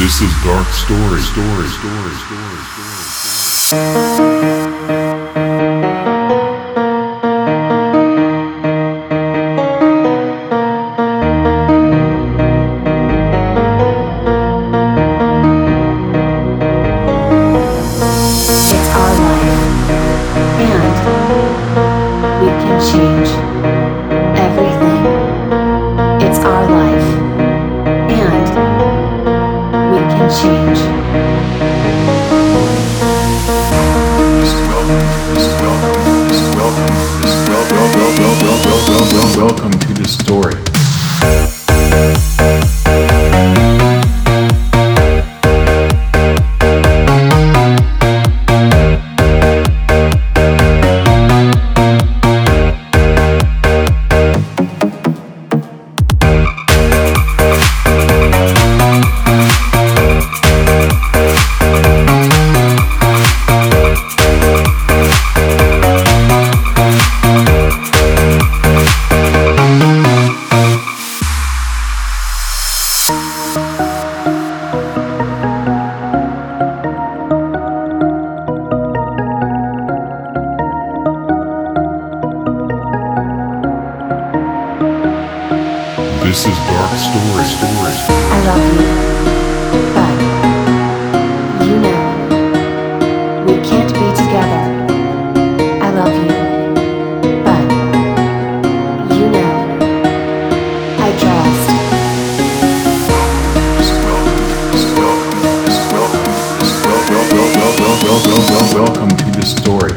This is Dark Story, Story, Story, Story, Story, Story. Change Welcome to the story. This is Dark Story, Story. I love you. But you know we can't be together. I love you. But you know I trust. Welcome to the story.